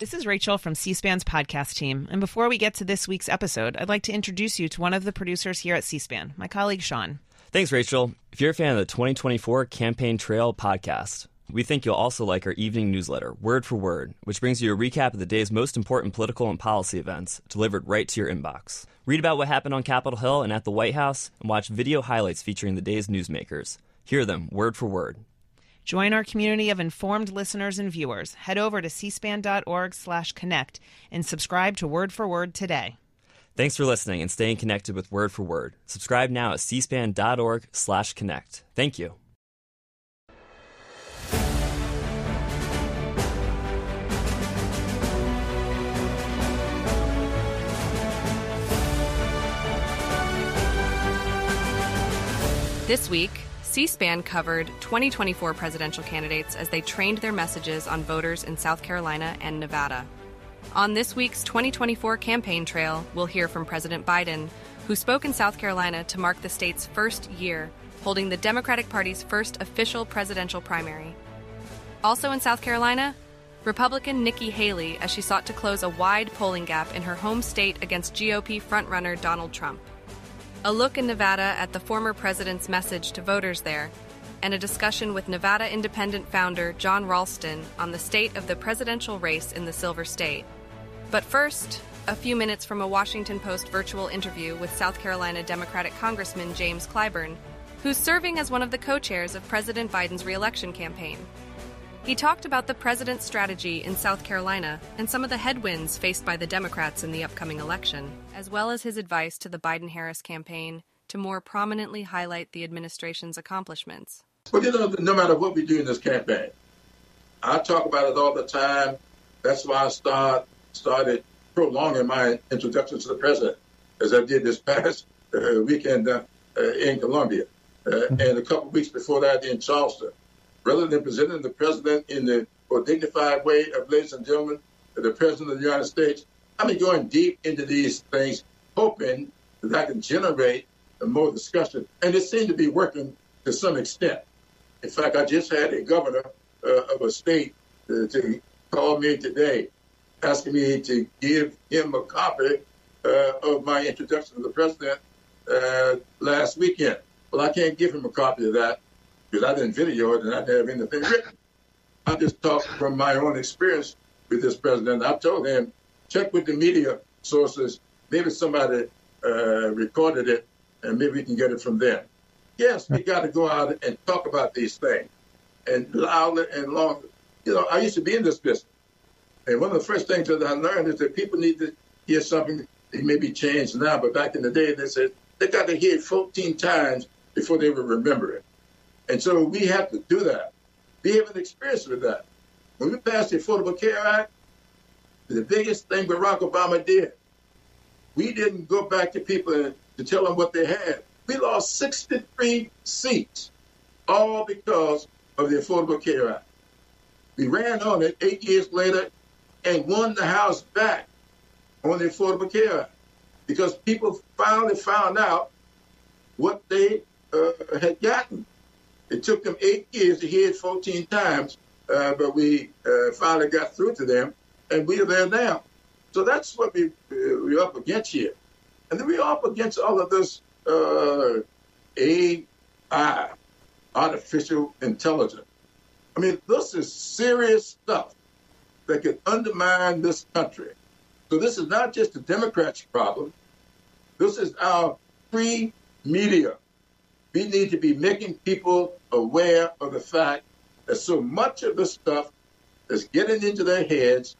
This is Rachel from C SPAN's podcast team. And before we get to this week's episode, I'd like to introduce you to one of the producers here at C SPAN, my colleague Sean. Thanks, Rachel. If you're a fan of the 2024 Campaign Trail podcast, we think you'll also like our evening newsletter, Word for Word, which brings you a recap of the day's most important political and policy events delivered right to your inbox. Read about what happened on Capitol Hill and at the White House, and watch video highlights featuring the day's newsmakers. Hear them word for word. Join our community of informed listeners and viewers. Head over to cspan.org/connect and subscribe to Word for Word today. Thanks for listening and staying connected with Word for Word. Subscribe now at cspan.org/connect. Thank you. This week, C SPAN covered 2024 presidential candidates as they trained their messages on voters in South Carolina and Nevada. On this week's 2024 campaign trail, we'll hear from President Biden, who spoke in South Carolina to mark the state's first year holding the Democratic Party's first official presidential primary. Also in South Carolina, Republican Nikki Haley as she sought to close a wide polling gap in her home state against GOP frontrunner Donald Trump. A look in Nevada at the former president's message to voters there, and a discussion with Nevada Independent founder Jon Ralston on the state of the presidential race in the Silver State. But first, a few minutes from a Washington Post virtual interview with South Carolina Democratic Congressman James Clyburn, who's serving as one of the co chairs of President Biden's reelection campaign. He talked about the president's strategy in South Carolina and some of the headwinds faced by the Democrats in the upcoming election, as well as his advice to the Biden Harris campaign to more prominently highlight the administration's accomplishments. Well, you know, no matter what we do in this campaign, I talk about it all the time. That's why I start started prolonging my introduction to the president, as I did this past uh, weekend uh, uh, in Columbia, uh, and a couple weeks before that in Charleston rather than presenting the president in the more dignified way of, ladies and gentlemen, the president of the United States, I've been going deep into these things, hoping that I can generate more discussion. And it seemed to be working to some extent. In fact, I just had a governor uh, of a state uh, to call me today, asking me to give him a copy uh, of my introduction to the president uh, last weekend. Well, I can't give him a copy of that because I didn't video it and I didn't have anything written. I just talked from my own experience with this president. I told him, check with the media sources. Maybe somebody uh, recorded it and maybe we can get it from them. Yes, we got to go out and talk about these things and louder and longer. You know, I used to be in this business. And one of the first things that I learned is that people need to hear something. It may be changed now, but back in the day, they said they got to hear it 14 times before they would remember it. And so we have to do that. We have an experience with that. When we passed the Affordable Care Act, the biggest thing Barack Obama did, we didn't go back to people to tell them what they had. We lost 63 seats, all because of the Affordable Care Act. We ran on it eight years later and won the House back on the Affordable Care Act because people finally found out what they uh, had gotten. It took them eight years to hear it 14 times, uh, but we uh, finally got through to them, and we are there now. So that's what we, uh, we're up against here. And then we're up against all of this uh, AI, artificial intelligence. I mean, this is serious stuff that could undermine this country. So this is not just a Democrats' problem. This is our free media we need to be making people aware of the fact that so much of the stuff that's getting into their heads,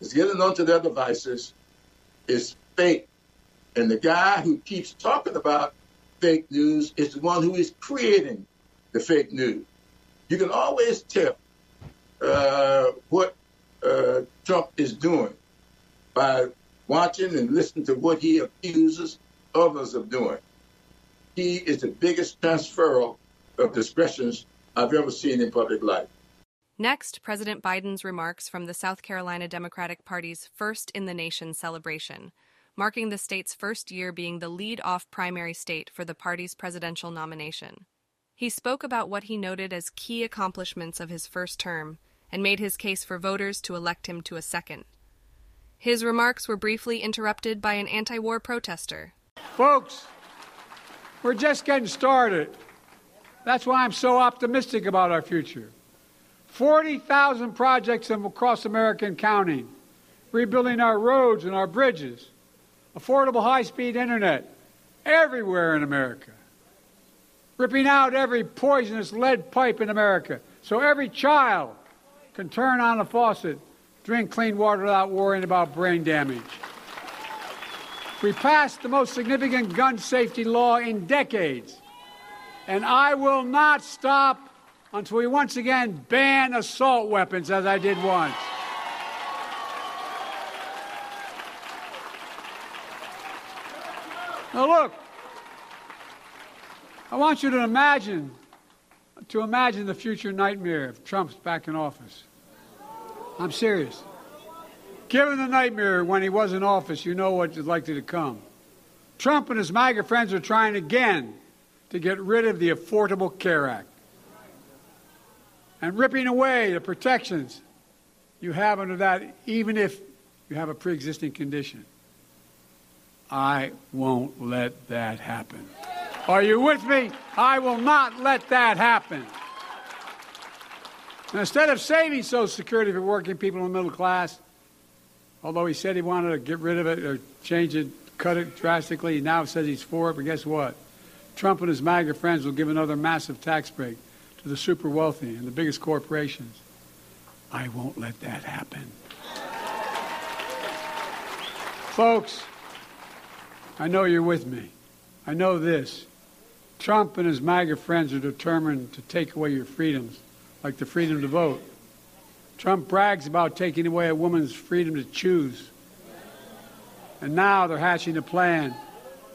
is getting onto their devices, is fake. And the guy who keeps talking about fake news is the one who is creating the fake news. You can always tell uh, what uh, Trump is doing by watching and listening to what he accuses others of doing. He is the biggest transfer of discretions I've ever seen in public life. Next, President Biden's remarks from the South Carolina Democratic Party's First in the Nation celebration, marking the state's first year being the lead off primary state for the party's presidential nomination. He spoke about what he noted as key accomplishments of his first term and made his case for voters to elect him to a second. His remarks were briefly interrupted by an anti war protester. Folks, we're just getting started. That's why I'm so optimistic about our future. 40,000 projects across America and counting, rebuilding our roads and our bridges, affordable high speed internet everywhere in America, ripping out every poisonous lead pipe in America so every child can turn on a faucet, drink clean water without worrying about brain damage. We passed the most significant gun safety law in decades, and I will not stop until we once again ban assault weapons as I did once. Now look, I want you to imagine to imagine the future nightmare if Trump's back in office. I'm serious. Given the nightmare when he was in office, you know what is likely to come. Trump and his MAGA friends are trying again to get rid of the Affordable Care Act and ripping away the protections you have under that, even if you have a pre existing condition. I won't let that happen. Are you with me? I will not let that happen. Instead of saving Social Security for working people in the middle class, although he said he wanted to get rid of it or change it, cut it drastically, he now says he's for it, but guess what? Trump and his MAGA friends will give another massive tax break to the super wealthy and the biggest corporations. I won't let that happen. Folks, I know you're with me. I know this. Trump and his MAGA friends are determined to take away your freedoms, like the freedom to vote. Trump brags about taking away a woman's freedom to choose. And now they're hatching a plan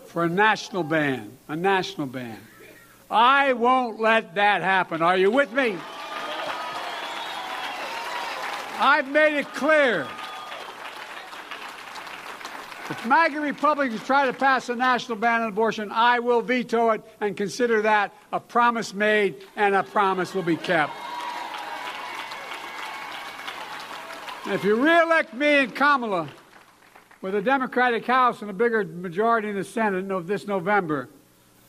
for a national ban, a national ban. I won't let that happen. Are you with me? I've made it clear. If MAGA Republicans try to pass a national ban on abortion, I will veto it and consider that a promise made and a promise will be kept. And if you reelect me and Kamala with a Democratic House and a bigger majority in the Senate this November,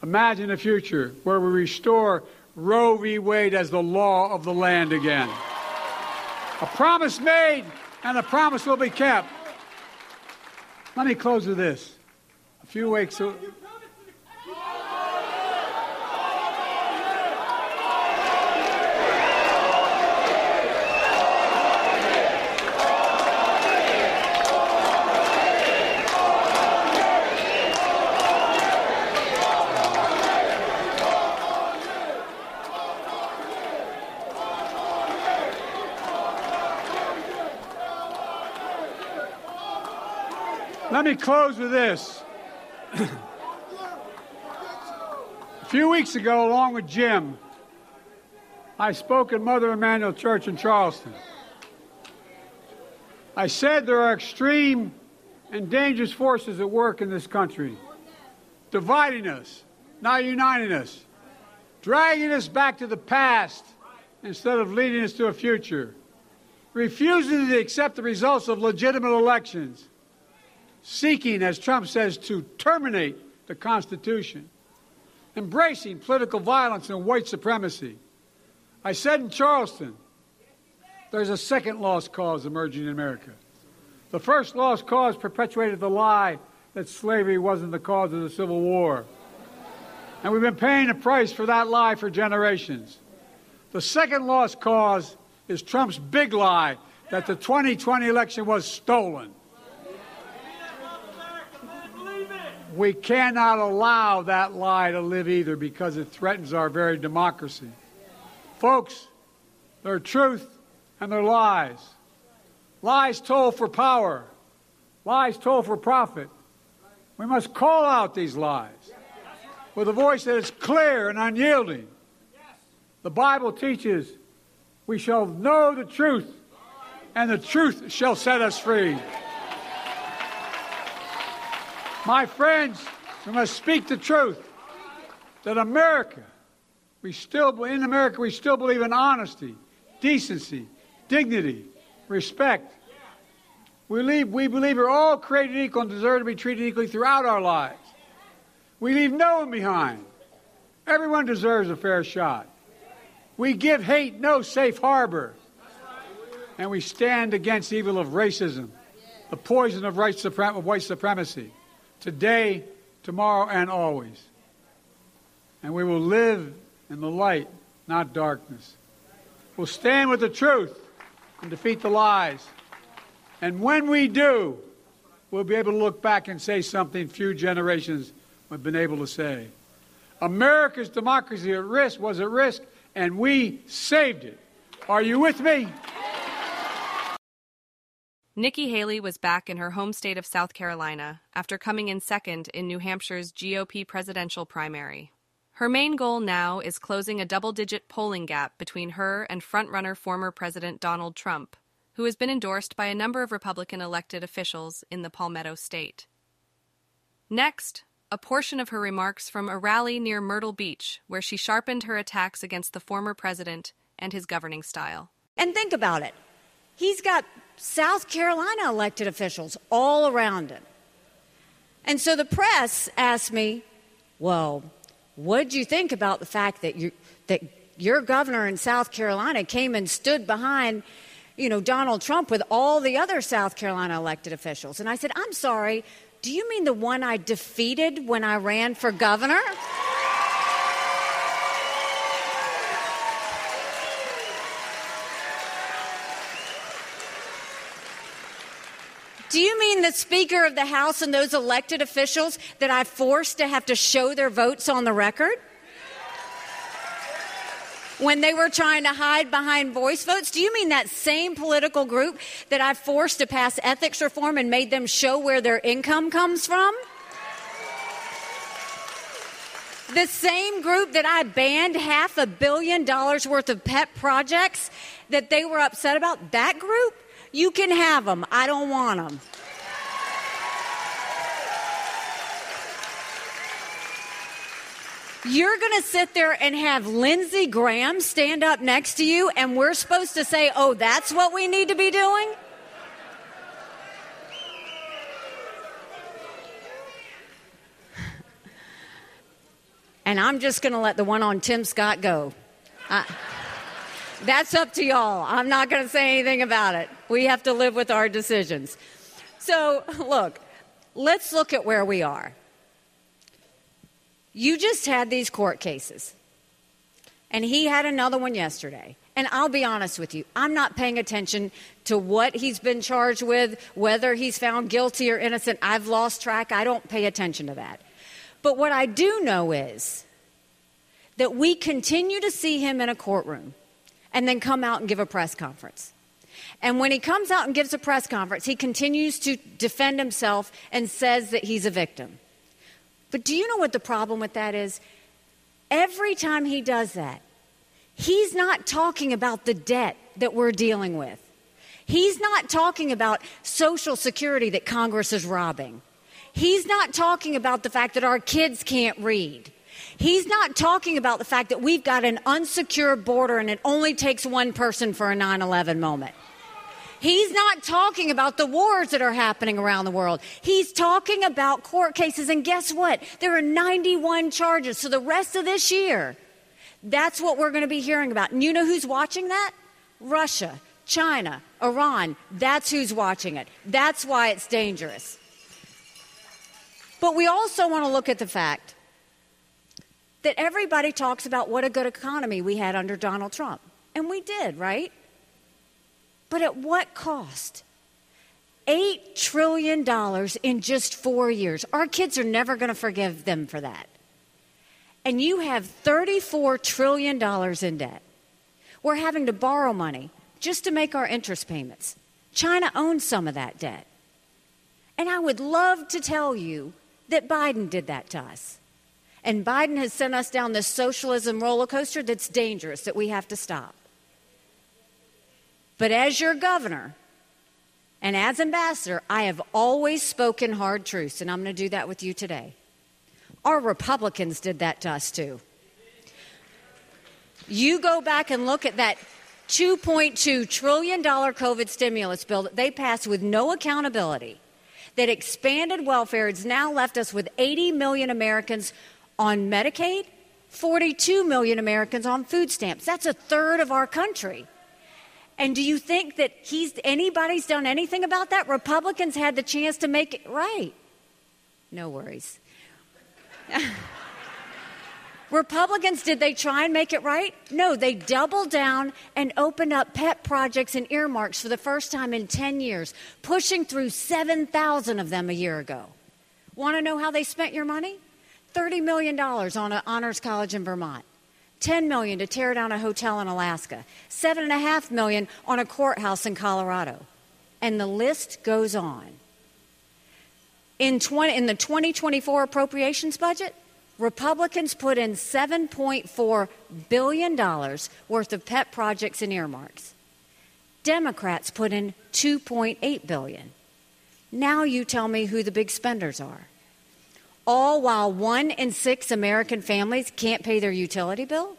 Imagine a future where we restore Roe v. Wade as the law of the land again. A promise made, and a promise will be kept. Let me close with this. A few weeks. Me close with this. a few weeks ago, along with Jim, I spoke at Mother Emanuel Church in Charleston. I said there are extreme and dangerous forces at work in this country, dividing us, not uniting us, dragging us back to the past instead of leading us to a future, refusing to accept the results of legitimate elections seeking, as Trump says, to terminate the Constitution, embracing political violence and white supremacy. I said in Charleston, there's a second lost cause emerging in America. The first lost cause perpetuated the lie that slavery wasn't the cause of the Civil War. And we've been paying a price for that lie for generations. The second lost cause is Trump's big lie that the 2020 election was stolen. We cannot allow that lie to live either because it threatens our very democracy. Folks, there are truth and there are lies. lies told for power, lies told for profit. We must call out these lies with a voice that is clear and unyielding. The Bible teaches we shall know the truth, and the truth shall set us free. My friends, we must speak the truth that America, we still, in America, we still believe in honesty, decency, dignity, respect. We believe, we believe we're all created equal and deserve to be treated equally throughout our lives. We leave no one behind. Everyone deserves a fair shot. We give hate no safe harbor. And we stand against evil of racism, the poison of, white supremacy, today, tomorrow, and always. And we will live in the light, not darkness. We'll stand with the truth and defeat the lies. And when we do, we'll be able to look back and say something few generations have been able to say. America's democracy at risk was at risk, and we saved it. Are you with me? Nikki Haley was back in her home state of South Carolina after coming in second in New Hampshire's GOP presidential primary. Her main goal now is closing a double digit polling gap between her and frontrunner former President Donald Trump, who has been endorsed by a number of Republican elected officials in the Palmetto State. Next, a portion of her remarks from a rally near Myrtle Beach, where she sharpened her attacks against the former president and his governing style. And think about it he's got South Carolina elected officials all around him. And so the press asked me, well, what did you think about the fact that, you, that your governor in South Carolina came and stood behind you know, Donald Trump with all the other South Carolina elected officials. And I said, I'm sorry, do you mean the one I defeated when I ran for governor? Do you mean the Speaker of the House and those elected officials that I forced to have to show their votes on the record? when they were trying to hide behind voice votes? Do you mean that same political group that I forced to pass ethics reform and made them show where their income comes from? The same group that I banned half a billion dollars worth of pet projects that they were upset about, that group, you can have them. I don't want them. You're going to sit there and have Lindsey Graham stand up next to you, and we're supposed to say, oh, that's what we need to be doing? and I'm just going to let the one on Tim Scott go. I, that's up to y'all. I'm not going to say anything about it. We have to live with our decisions. So, look, let's look at where we are. You just had these court cases, and he had another one yesterday. And I'll be honest with you, I'm not paying attention to what he's been charged with, whether he's found guilty or innocent. I've lost track. I don't pay attention to that. But what I do know is that we continue to see him in a courtroom and then come out and give a press conference. And when he comes out and gives a press conference, he continues to defend himself and says that he's a victim. But do you know what the problem with that is? Every time he does that, he's not talking about the debt that we're dealing with. He's not talking about Social Security that Congress is robbing. He's not talking about the fact that our kids can't read. He's not talking about the fact that we've got an unsecure border and it only takes one person for a 9 11 moment. He's not talking about the wars that are happening around the world. He's talking about court cases. And guess what? There are 91 charges. So the rest of this year, that's what we're going to be hearing about. And you know who's watching that? Russia, China, Iran. That's who's watching it. That's why it's dangerous. But we also want to look at the fact that everybody talks about what a good economy we had under Donald Trump. And we did, right? But at what cost? $8 trillion in just four years. Our kids are never going to forgive them for that. And you have $34 trillion in debt. We're having to borrow money just to make our interest payments. China owns some of that debt. And I would love to tell you that Biden did that to us. And Biden has sent us down this socialism roller coaster that's dangerous, that we have to stop. But as your governor and as ambassador, I have always spoken hard truths, and I'm going to do that with you today. Our Republicans did that to us too. You go back and look at that $2.2 trillion COVID stimulus bill that they passed with no accountability, that expanded welfare. It's now left us with 80 million Americans on Medicaid, 42 million Americans on food stamps. That's a third of our country. And do you think that he's anybody's done anything about that? Republicans had the chance to make it right. No worries. Republicans, did they try and make it right? No, they doubled down and opened up pet projects and earmarks for the first time in 10 years, pushing through 7,000 of them a year ago. Want to know how they spent your money? $30 million on an honors college in Vermont. 10 million to tear down a hotel in Alaska, seven and a half million on a courthouse in Colorado. And the list goes on. In, 20, in the 2024 appropriations budget, Republicans put in $7.4 billion worth of pet projects and earmarks. Democrats put in 2.8 billion. Now you tell me who the big spenders are. All while one in six American families can't pay their utility bill.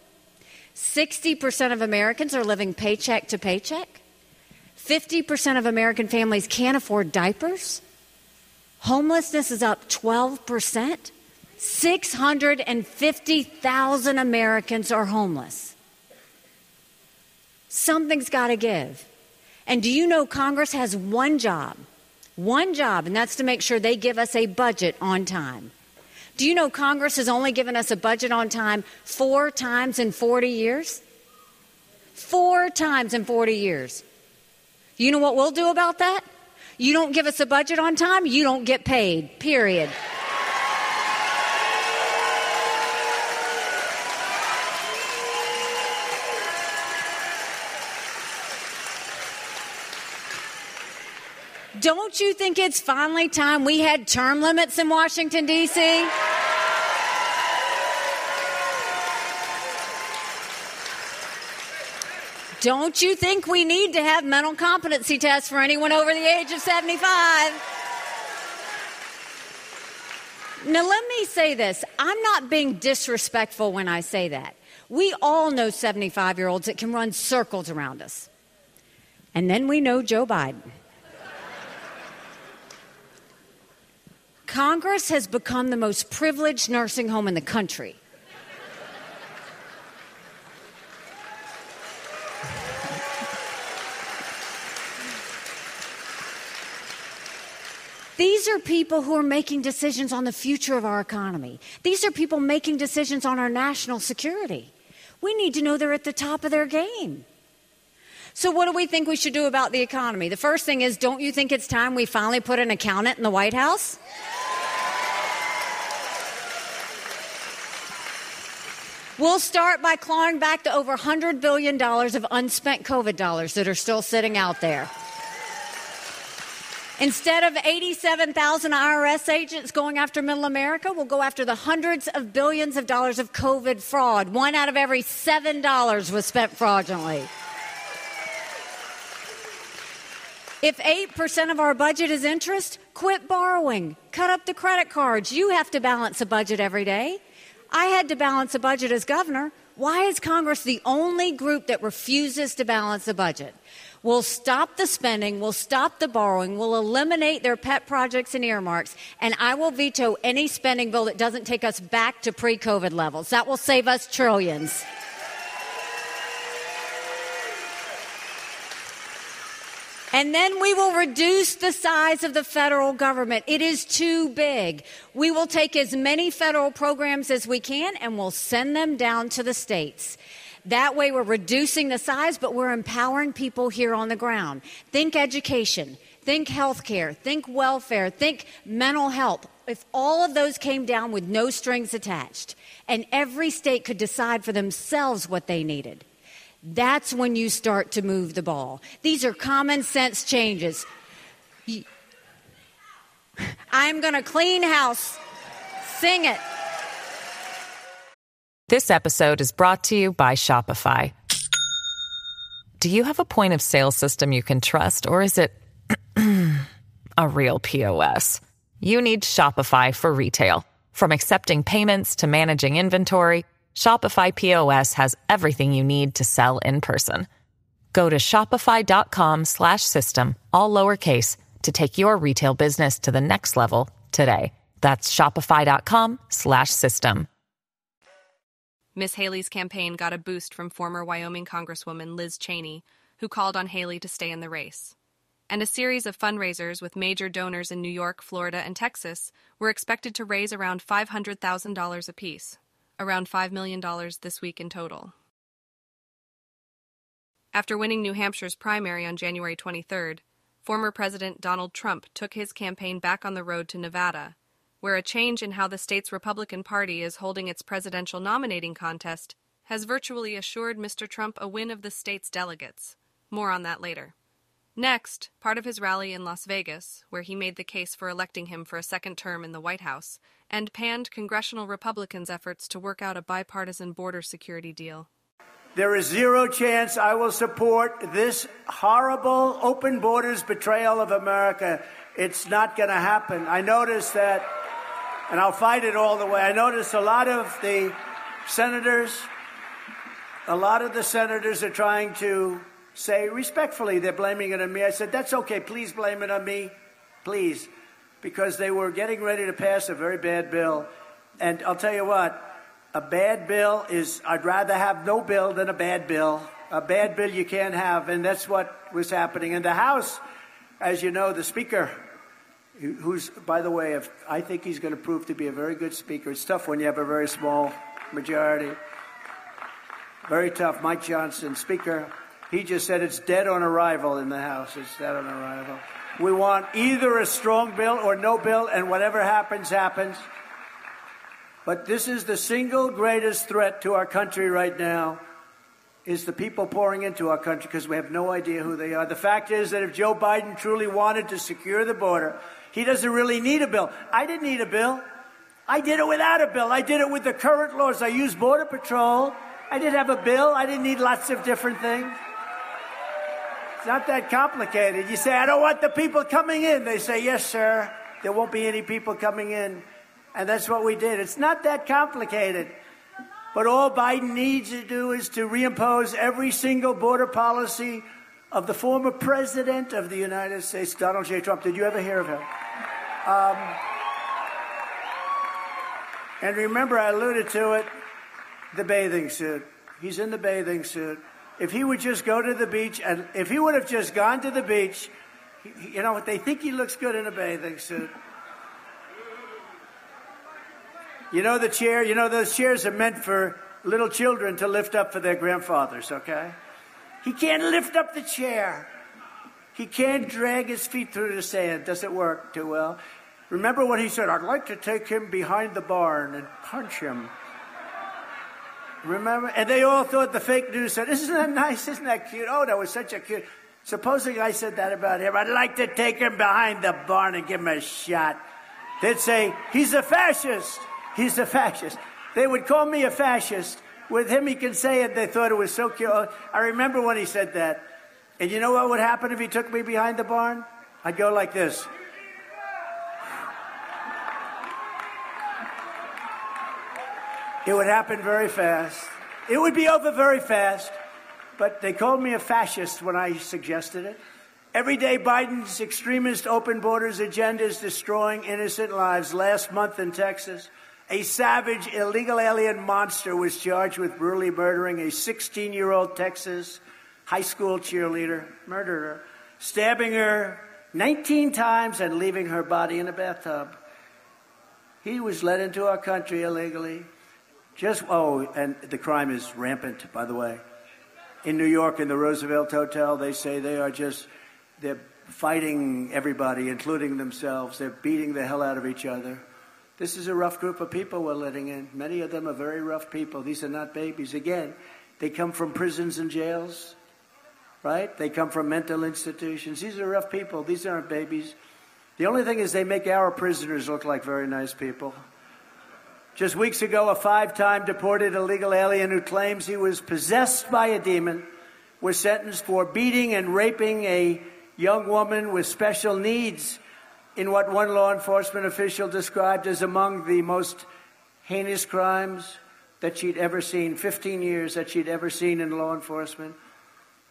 60% of Americans are living paycheck to paycheck. 50% of American families can't afford diapers. Homelessness is up 12%. 650,000 Americans are homeless. Something's got to give. And do you know Congress has one job? One job, and that's to make sure they give us a budget on time. Do you know Congress has only given us a budget on time four times in 40 years? Four times in 40 years. You know what we'll do about that? You don't give us a budget on time, you don't get paid, period. Don't you think it's finally time we had term limits in Washington, D.C.? Don't you think we need to have mental competency tests for anyone over the age of 75? Now, let me say this. I'm not being disrespectful when I say that. We all know 75 year olds that can run circles around us. And then we know Joe Biden. Congress has become the most privileged nursing home in the country. These are people who are making decisions on the future of our economy. These are people making decisions on our national security. We need to know they're at the top of their game. So, what do we think we should do about the economy? The first thing is don't you think it's time we finally put an accountant in the White House? We'll start by clawing back the over $100 billion of unspent COVID dollars that are still sitting out there. Instead of 87,000 IRS agents going after middle America, we'll go after the hundreds of billions of dollars of COVID fraud. One out of every $7 was spent fraudulently. If 8% of our budget is interest, quit borrowing. Cut up the credit cards. You have to balance a budget every day. I had to balance a budget as governor. Why is Congress the only group that refuses to balance a budget? We'll stop the spending, we'll stop the borrowing, we'll eliminate their pet projects and earmarks, and I will veto any spending bill that doesn't take us back to pre COVID levels. That will save us trillions. And then we will reduce the size of the federal government. It is too big. We will take as many federal programs as we can and we'll send them down to the states. That way, we're reducing the size, but we're empowering people here on the ground. Think education, think healthcare, think welfare, think mental health. If all of those came down with no strings attached, and every state could decide for themselves what they needed, That's when you start to move the ball. These are common sense changes. I'm going to clean house. Sing it. This episode is brought to you by Shopify. Do you have a point of sale system you can trust, or is it a real POS? You need Shopify for retail. From accepting payments to managing inventory, Shopify POS has everything you need to sell in person. Go to shopify.com/system all lowercase to take your retail business to the next level today. That's shopify.com/system. Miss Haley's campaign got a boost from former Wyoming Congresswoman Liz Cheney, who called on Haley to stay in the race. And a series of fundraisers with major donors in New York, Florida, and Texas were expected to raise around $500,000 apiece, around $5 million this week in total. After winning New Hampshire's primary on January 23rd, former President Donald Trump took his campaign back on the road to Nevada, where a change in how the state's Republican Party is holding its presidential nominating contest has virtually assured Mr. Trump a win of the state's delegates. More on that later. Next, part of his rally in Las Vegas, where he made the case for electing him for a second term in the White House, and panned congressional Republicans' efforts to work out a bipartisan border security deal. There is zero chance I will support this horrible open borders betrayal of America. It's not going to happen. I noticed that, and I'll fight it all the way. I noticed a lot of the senators, a lot of the senators are trying to say respectfully they're blaming it on me. I said, that's okay. Please blame it on me. Please. Because they were getting ready to pass a very bad bill. And I'll tell you what, a bad bill is, I'd rather have no bill than a bad bill. A bad bill you can't have, and that's what was happening. In the House, as you know, the Speaker, who's, by the way, if, I think he's going to prove to be a very good Speaker. It's tough when you have a very small majority. Very tough. Mike Johnson, Speaker. He just said it's dead on arrival in the House. It's dead on arrival. We want either a strong bill or no bill, and whatever happens, happens. But this is the single greatest threat to our country right now is the people pouring into our country because we have no idea who they are. The fact is that if Joe Biden truly wanted to secure the border, he doesn't really need a bill. I didn't need a bill. I did it without a bill. I did it with the current laws. I used Border Patrol. I didn't have a bill. I didn't need lots of different things. It's not that complicated. You say, I don't want the people coming in. They say, Yes, sir. There won't be any people coming in. And that's what we did. It's not that complicated. But all Biden needs to do is to reimpose every single border policy of the former president of the United States, Donald J. Trump. Did you ever hear of him? Um, and remember, I alluded to it the bathing suit. He's in the bathing suit. If he would just go to the beach, and if he would have just gone to the beach, you know what? They think he looks good in a bathing suit. You know the chair, you know those chairs are meant for little children to lift up for their grandfathers, okay? He can't lift up the chair. He can't drag his feet through the sand. Doesn't work too well. Remember what he said? I'd like to take him behind the barn and punch him. Remember? And they all thought the fake news said, Isn't that nice? Isn't that cute? Oh, that was such a cute. Supposing I said that about him, I'd like to take him behind the barn and give him a shot. They'd say, He's a fascist. He's a fascist. They would call me a fascist. With him, he can say it. They thought it was so cute. Oh, I remember when he said that. And you know what would happen if he took me behind the barn? I'd go like this. It would happen very fast. It would be over very fast. But they called me a fascist when I suggested it. Every day, Biden's extremist open borders agenda is destroying innocent lives. Last month in Texas, a savage illegal alien monster was charged with brutally murdering a 16 year old Texas high school cheerleader, murdered her, stabbing her 19 times and leaving her body in a bathtub. He was let into our country illegally. Just, oh, and the crime is rampant, by the way. In New York, in the Roosevelt Hotel, they say they are just, they're fighting everybody, including themselves. They're beating the hell out of each other. This is a rough group of people we're letting in. Many of them are very rough people. These are not babies. Again, They come from prisons and jails, right? They come from mental institutions. These are rough people. These aren't babies. The only thing is, they make our prisoners look like very nice people. Just weeks ago, a five time deported illegal alien who claims he was possessed by a demon was sentenced for beating and raping a young woman with special needs in what one law enforcement official described as among the most heinous crimes that she'd ever seen, 15 years that she'd ever seen in law enforcement.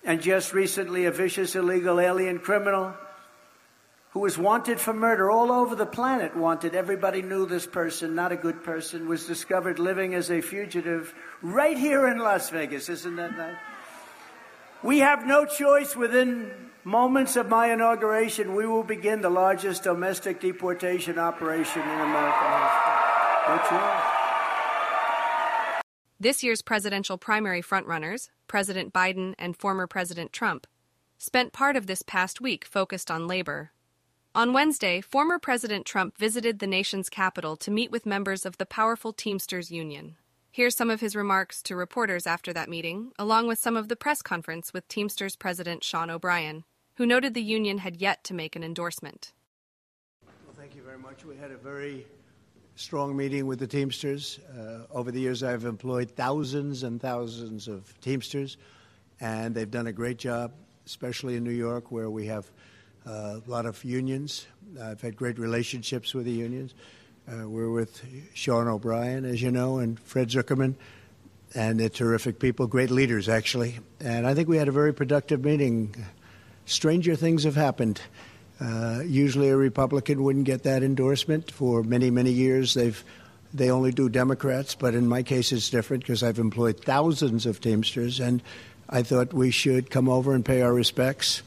And just recently, a vicious illegal alien criminal who was wanted for murder all over the planet, wanted. Everybody knew this person, not a good person, was discovered living as a fugitive right here in Las Vegas. Isn't that nice? We have no choice within moments of my inauguration. We will begin the largest domestic deportation operation in American history. This year's presidential primary frontrunners, President Biden and former President Trump, spent part of this past week focused on labor. On Wednesday, former President Trump visited the nation's capital to meet with members of the powerful Teamsters Union. Here's some of his remarks to reporters after that meeting, along with some of the press conference with Teamsters President Sean O'Brien, who noted the union had yet to make an endorsement. Well, thank you very much. We had a very strong meeting with the Teamsters. Uh, over the years, I've employed thousands and thousands of Teamsters, and they've done a great job, especially in New York, where we have a lot of unions. I've had great relationships with the unions. Uh, we're with Sean O'Brien, as you know, and Fred Zuckerman, and they're terrific people, great leaders, actually. And I think we had a very productive meeting. Stranger things have happened. Uh, usually, a Republican wouldn't get that endorsement. For many, many years, they've they only do Democrats, but in my case, it's different because I've employed thousands of Teamsters, and I thought we should come over and pay our respects.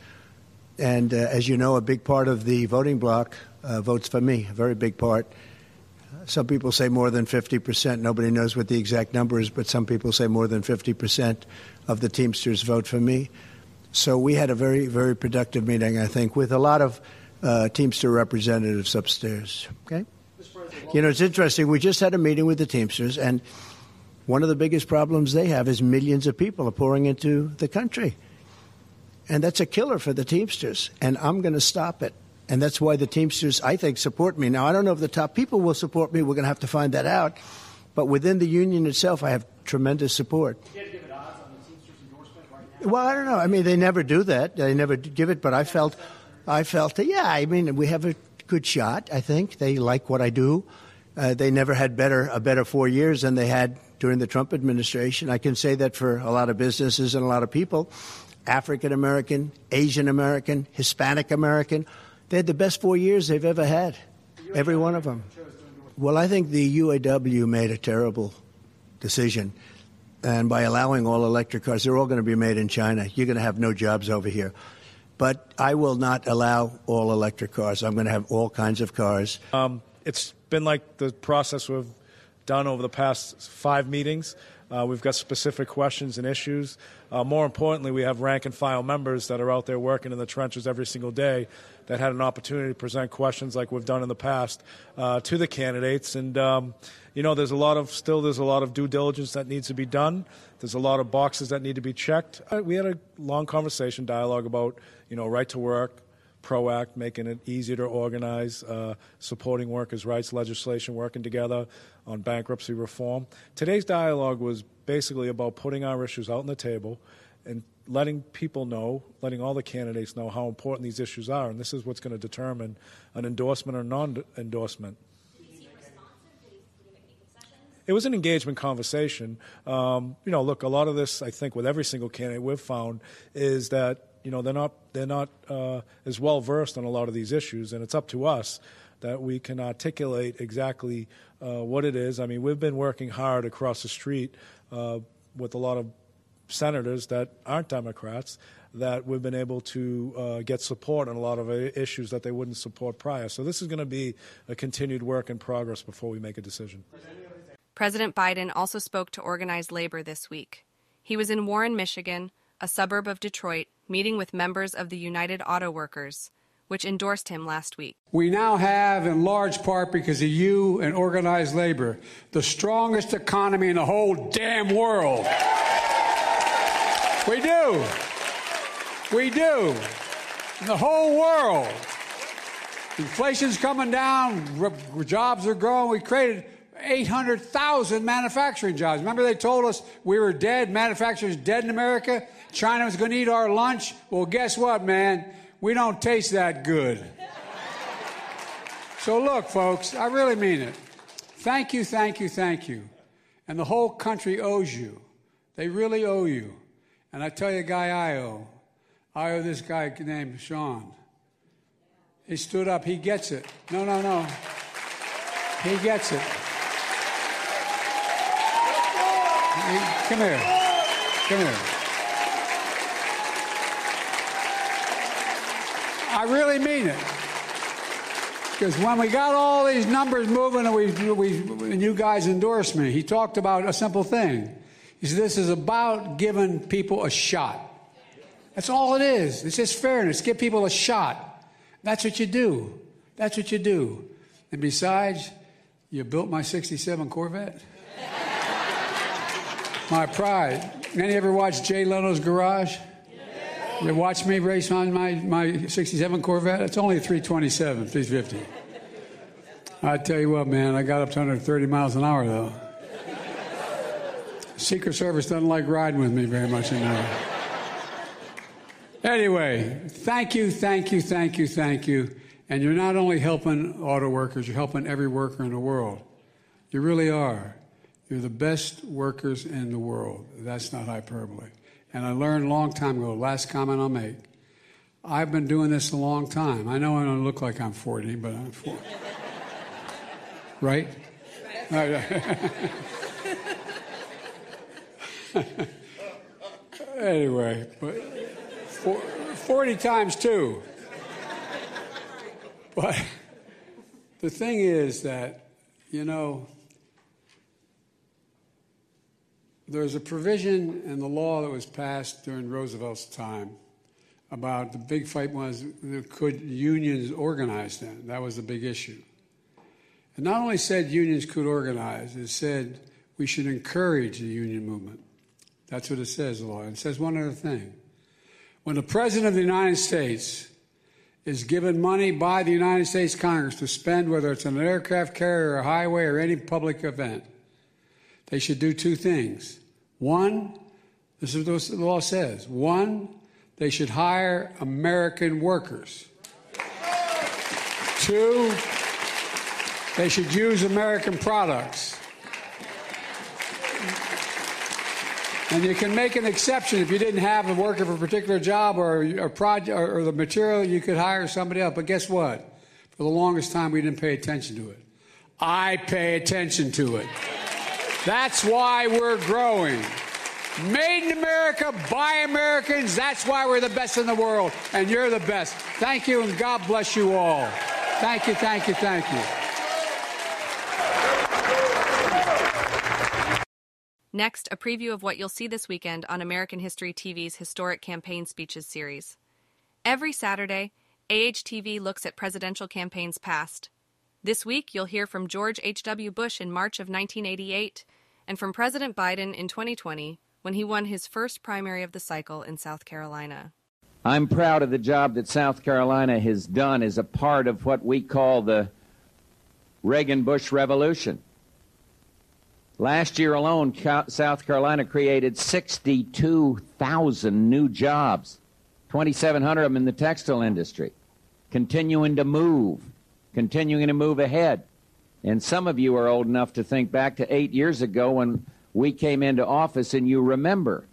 And uh, as you know, a big part of the voting bloc uh, votes for me, a very big part. Some people say more than 50%. Nobody knows what the exact number is, but some people say more than 50% of the Teamsters vote for me. So we had a very, very productive meeting, I think, with a lot of uh, Teamster representatives upstairs. Okay? You know, it's interesting. We just had a meeting with the Teamsters, and one of the biggest problems they have is millions of people are pouring into the country. And that's a killer for the Teamsters, and I'm going to stop it. And that's why the Teamsters, I think, support me. Now, I don't know if the top people will support me. We're going to have to find that out. But within the union itself, I have tremendous support. Well, I don't know. I mean, they never do that. They never give it. But I felt, I felt, yeah. I mean, we have a good shot. I think they like what I do. Uh, they never had better a better four years than they had during the Trump administration. I can say that for a lot of businesses and a lot of people, African American, Asian American, Hispanic American. They had the best four years they've ever had, every one of them. Well, I think the UAW made a terrible decision. And by allowing all electric cars, they're all going to be made in China. You're going to have no jobs over here. But I will not allow all electric cars. I'm going to have all kinds of cars. Um, it's been like the process we've done over the past five meetings. Uh, we've got specific questions and issues. Uh, more importantly, we have rank and file members that are out there working in the trenches every single day that had an opportunity to present questions like we've done in the past uh, to the candidates. And um, you know, there's a lot of still there's a lot of due diligence that needs to be done. There's a lot of boxes that need to be checked. Uh, we had a long conversation, dialogue about you know right to work, PRO Act, making it easier to organize, uh, supporting workers' rights legislation, working together on bankruptcy reform. Today's dialogue was basically about putting our issues out on the table and letting people know, letting all the candidates know how important these issues are, and this is what's going to determine an endorsement or non-endorsement. It was an engagement conversation. Um, you know, look, a lot of this, I think, with every single candidate we've found is that you know they're not they're not uh, as well versed on a lot of these issues, and it's up to us that we can articulate exactly uh, what it is. I mean, we've been working hard across the street uh, with a lot of senators that aren't Democrats that we've been able to uh, get support on a lot of issues that they wouldn't support prior. So this is going to be a continued work in progress before we make a decision. President Biden also spoke to organized labor this week. He was in Warren, Michigan, a suburb of Detroit, meeting with members of the United Auto Workers, which endorsed him last week. We now have, in large part because of you and organized labor, the strongest economy in the whole damn world. We do. We do. In the whole world. Inflation's coming down, jobs are growing. We created 800,000 manufacturing jobs. Remember, they told us we were dead, manufacturers dead in America? China was going to eat our lunch? Well, guess what, man? We don't taste that good. so, look, folks, I really mean it. Thank you, thank you, thank you. And the whole country owes you. They really owe you. And I tell you, a guy I owe. I owe this guy named Shawn. He stood up. He gets it. No, no, no. He gets it. He, come here. Come here. I really mean it. Because when we got all these numbers moving and, we, we, and you guys endorsed me, he talked about a simple thing. He said, This is about giving people a shot. That's all it is. It's just fairness. Give people a shot. That's what you do. That's what you do. And besides, you built my 67 Corvette. my pride. Any ever watch Jay Leno's Garage? You watch me race on my, my 67 Corvette? It's only a 327, 350. I tell you what, man, I got up to 130 miles an hour, though. Secret Service doesn't like riding with me very much anymore. Anyway, thank you, thank you, thank you, thank you. And you're not only helping auto workers, you're helping every worker in the world. You really are. You're the best workers in the world. That's not hyperbole. And I learned a long time ago, last comment I'll make. I've been doing this a long time. I know I don't look like I'm 40, but I'm 40. right? anyway, but 40 times two. But the thing is that, you know, there's a provision in the law that was passed during Roosevelt's time about the big fight was could unions organize then? That was the big issue. It not only said unions could organize, it said we should encourage the union movement. That's what it says, the law. It says one other thing. When the President of the United States is given money by the United States Congress to spend, whether it's an aircraft carrier, or a highway, or any public event, they should do two things. One, this is what the law says. One, they should hire American workers. Two, they should use American products. And you can make an exception if you didn't have a worker for a particular job or a project or, or the material, you could hire somebody else. But guess what? For the longest time, we didn't pay attention to it. I pay attention to it. That's why we're growing. Made in America by Americans. That's why we're the best in the world. And you're the best. Thank you, and God bless you all. Thank you, thank you, thank you. Next, a preview of what you'll see this weekend on American History TV's Historic Campaign Speeches series. Every Saturday, AHTV looks at presidential campaigns past. This week, you'll hear from George H.W. Bush in March of 1988 and from President Biden in 2020 when he won his first primary of the cycle in South Carolina. I'm proud of the job that South Carolina has done as a part of what we call the Reagan Bush Revolution. Last year alone, South Carolina created 62,000 new jobs, 2,700 of them in the textile industry, continuing to move, continuing to move ahead. And some of you are old enough to think back to eight years ago when we came into office and you remember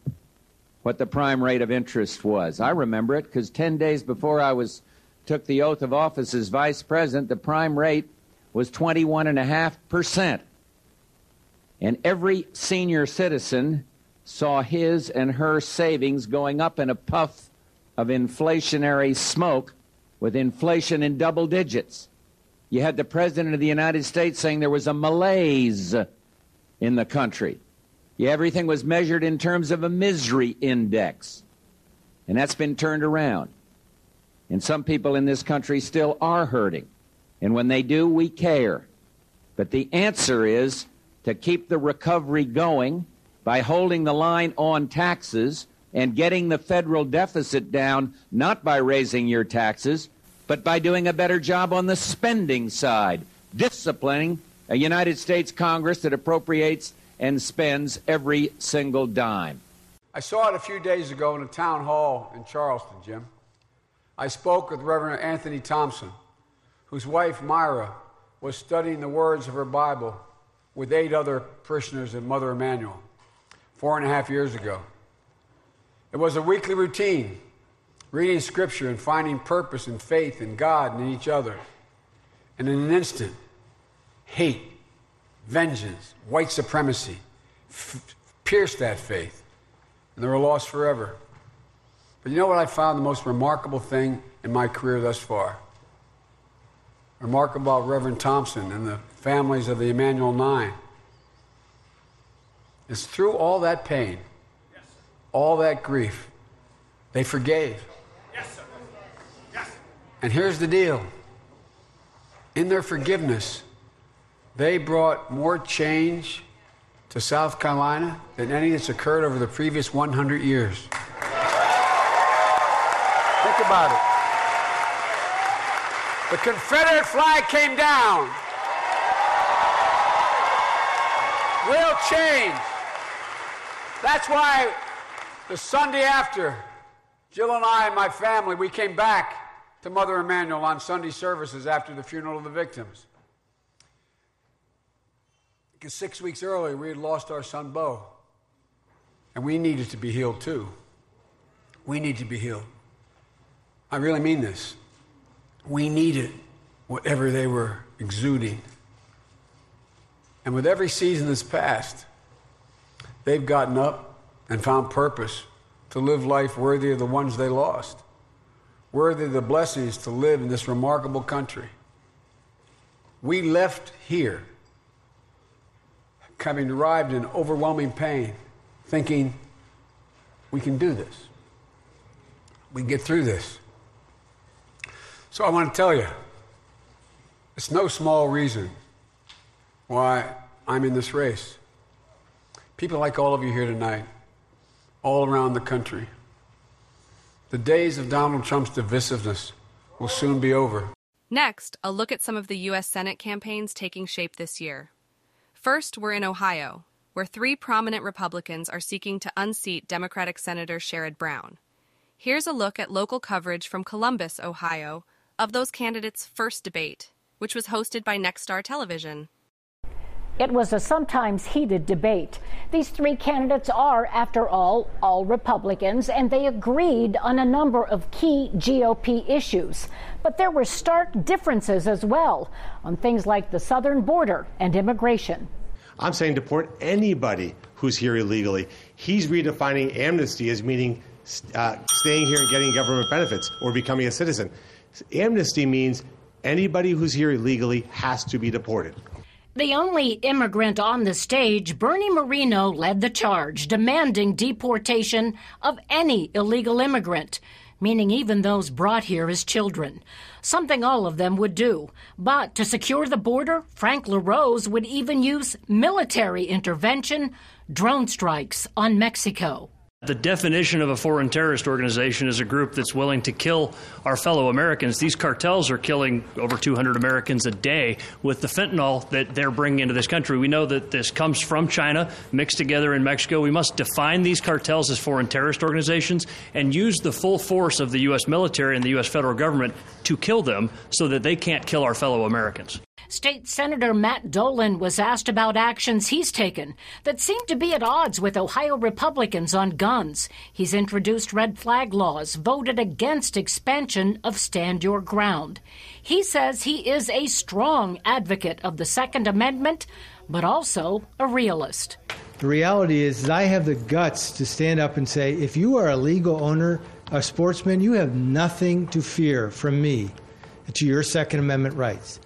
what the prime rate of interest was. I remember it because 10 days before I was took the oath of office as vice president, the prime rate was 21.5%. And every senior citizen saw his and her savings going up in a puff of inflationary smoke with inflation in double digits. You had the President of the United States saying there was a malaise in the country. Yeah, everything was measured in terms of a misery index. And that's been turned around. And some people in this country still are hurting. And when they do, we care. But the answer is to keep the recovery going by holding the line on taxes, and getting the federal deficit down not by raising your taxes, but by doing a better job on the spending side, disciplining a United States Congress that appropriates and spends every single dime. I saw it a few days ago in a town hall in Charleston, Jim. I spoke with Reverend Anthony Thompson, whose wife, Myra, was studying the words of her Bible with eight other parishioners at Mother Emanuel four and a half years ago. It was a weekly routine, reading scripture and finding purpose and faith in God and in each other. And in an instant, hate, vengeance, white supremacy f- pierced that faith, and they were lost forever. But you know what I found the most remarkable thing in my career thus far? Remarkable about Reverend Thompson and the families of the Emanuel Nine. It's through all that pain, all that grief, they forgave. And here's the deal in their forgiveness, they brought more change to South Carolina than any that's occurred over the previous 100 years. Think about it. The Confederate flag came down. Real change. That's why the Sunday after, Jill and I and my family, we came back to Mother Emanuel on Sunday services after the funeral of the victims. Because six weeks earlier, we had lost our son Bo. And we needed to be healed too. We need to be healed. I really mean this. We needed whatever they were exuding. And with every season that's passed, they've gotten up and found purpose to live life worthy of the ones they lost, worthy of the blessings to live in this remarkable country. We left here having arrived in overwhelming pain, thinking we can do this. We can get through this. So I want to tell you, it's no small reason why I'm in this race. People like all of you here tonight, all around the country, the days of Donald Trump's divisiveness will soon be over. Next, a look at some of the U.S. Senate campaigns taking shape this year. First, we're in Ohio, where three prominent Republicans are seeking to unseat Democratic Senator Sherrod Brown. Here's a look at local coverage from Columbus, Ohio, of those candidates' first debate, which was hosted by Nexstar Television. It was a sometimes heated debate. These three candidates are, after all, all Republicans, and they agreed on a number of key GOP issues. But there were stark differences as well on things like the southern border and immigration. I'm saying deport anybody who's here illegally. He's redefining amnesty as meaning uh, staying here and getting government benefits or becoming a citizen. Amnesty means anybody who's here illegally has to be deported. The only immigrant on the stage, Bernie Moreno led the charge, demanding deportation of any illegal immigrant, meaning even those brought here as children. Something all of them would do. But to secure the border, Frank LaRose would even use military intervention, drone strikes on Mexico. The definition of a foreign terrorist organization is a group that's willing to kill our fellow Americans. These cartels are killing over 200 Americans a day with the fentanyl that they're bringing into this country. We know that this comes from China, mixed together in Mexico. We must define these cartels as foreign terrorist organizations and use the full force of the U.S. military and the U.S. federal government to kill them so that they can't kill our fellow Americans. State Senator Matt Dolan was asked about actions he's taken that seem to be at odds with Ohio Republicans on guns. He's introduced red flag laws, voted against expansion of Stand Your Ground. He says he is a strong advocate of the Second Amendment, but also a realist. The reality is, I have the guts to stand up and say, if you are a legal owner, a sportsman, you have nothing to fear from me to your Second Amendment rights.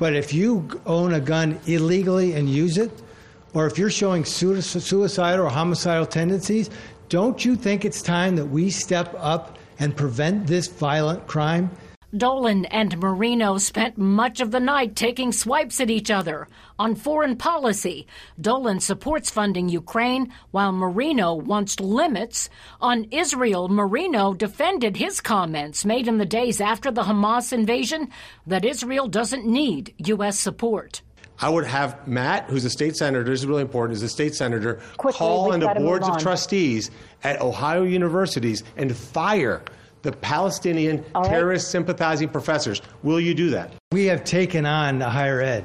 But if you own a gun illegally and use it, or if you're showing suicidal or homicidal tendencies, don't you think it's time that we step up and prevent this violent crime? Dolan and Moreno spent much of the night taking swipes at each other. On foreign policy, Dolan supports funding Ukraine, while Moreno wants limits. On Israel, Moreno defended his comments made in the days after the Hamas invasion that Israel doesn't need U.S. support. I would have Matt, who's a state senator, this is really important, is a state senator, Quickly, call we've on the gotta boards of trustees at Ohio universities and fire the Palestinian All right. terrorist sympathizing professors. Will you do that? We have taken on higher ed.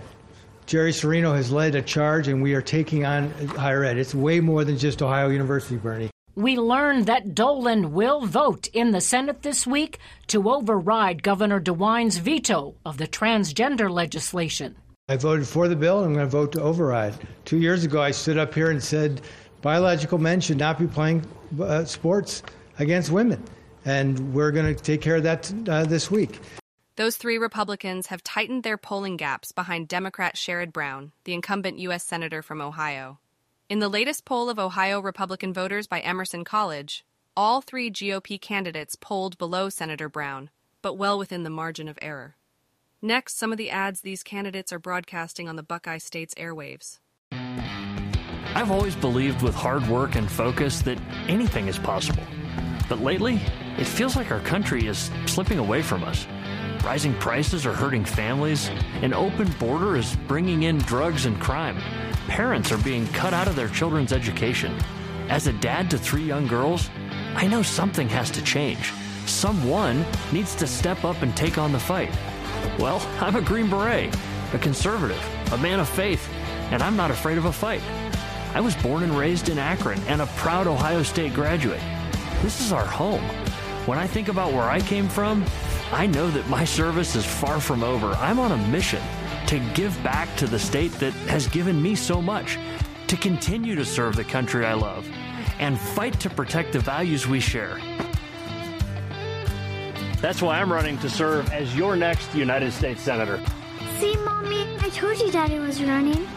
Jerry Cirino has led a charge, and we are taking on higher ed. It's way more than just Ohio University, Bernie. We learned that Dolan will vote in the Senate this week to override Governor DeWine's veto of the transgender legislation. I voted for the bill, and I'm going to vote to override. Two years ago, I stood up here and said biological men should not be playing uh, sports against women, and we're going to take care of that uh, this week. Those three Republicans have tightened their polling gaps behind Democrat Sherrod Brown, the incumbent U.S. Senator from Ohio. In the latest poll of Ohio Republican voters by Emerson College, all three GOP candidates polled below Senator Brown, but well within the margin of error. Next, some of the ads these candidates are broadcasting on the Buckeye State's airwaves. I've always believed with hard work and focus that anything is possible. But lately, it feels like our country is slipping away from us. Rising prices are hurting families. An open border is bringing in drugs and crime. Parents are being cut out of their children's education. As a dad to three young girls, I know something has to change. Someone needs to step up and take on the fight. Well, I'm a Green Beret, a conservative, a man of faith, and I'm not afraid of a fight. I was born and raised in Akron and a proud Ohio State graduate. This is our home. When I think about where I came from, I know that my service is far from over. I'm on a mission to give back to the state that has given me so much, to continue to serve the country I love, and fight to protect the values we share. That's why I'm running to serve as your next United States Senator. See, Mommy, I told you Daddy was running.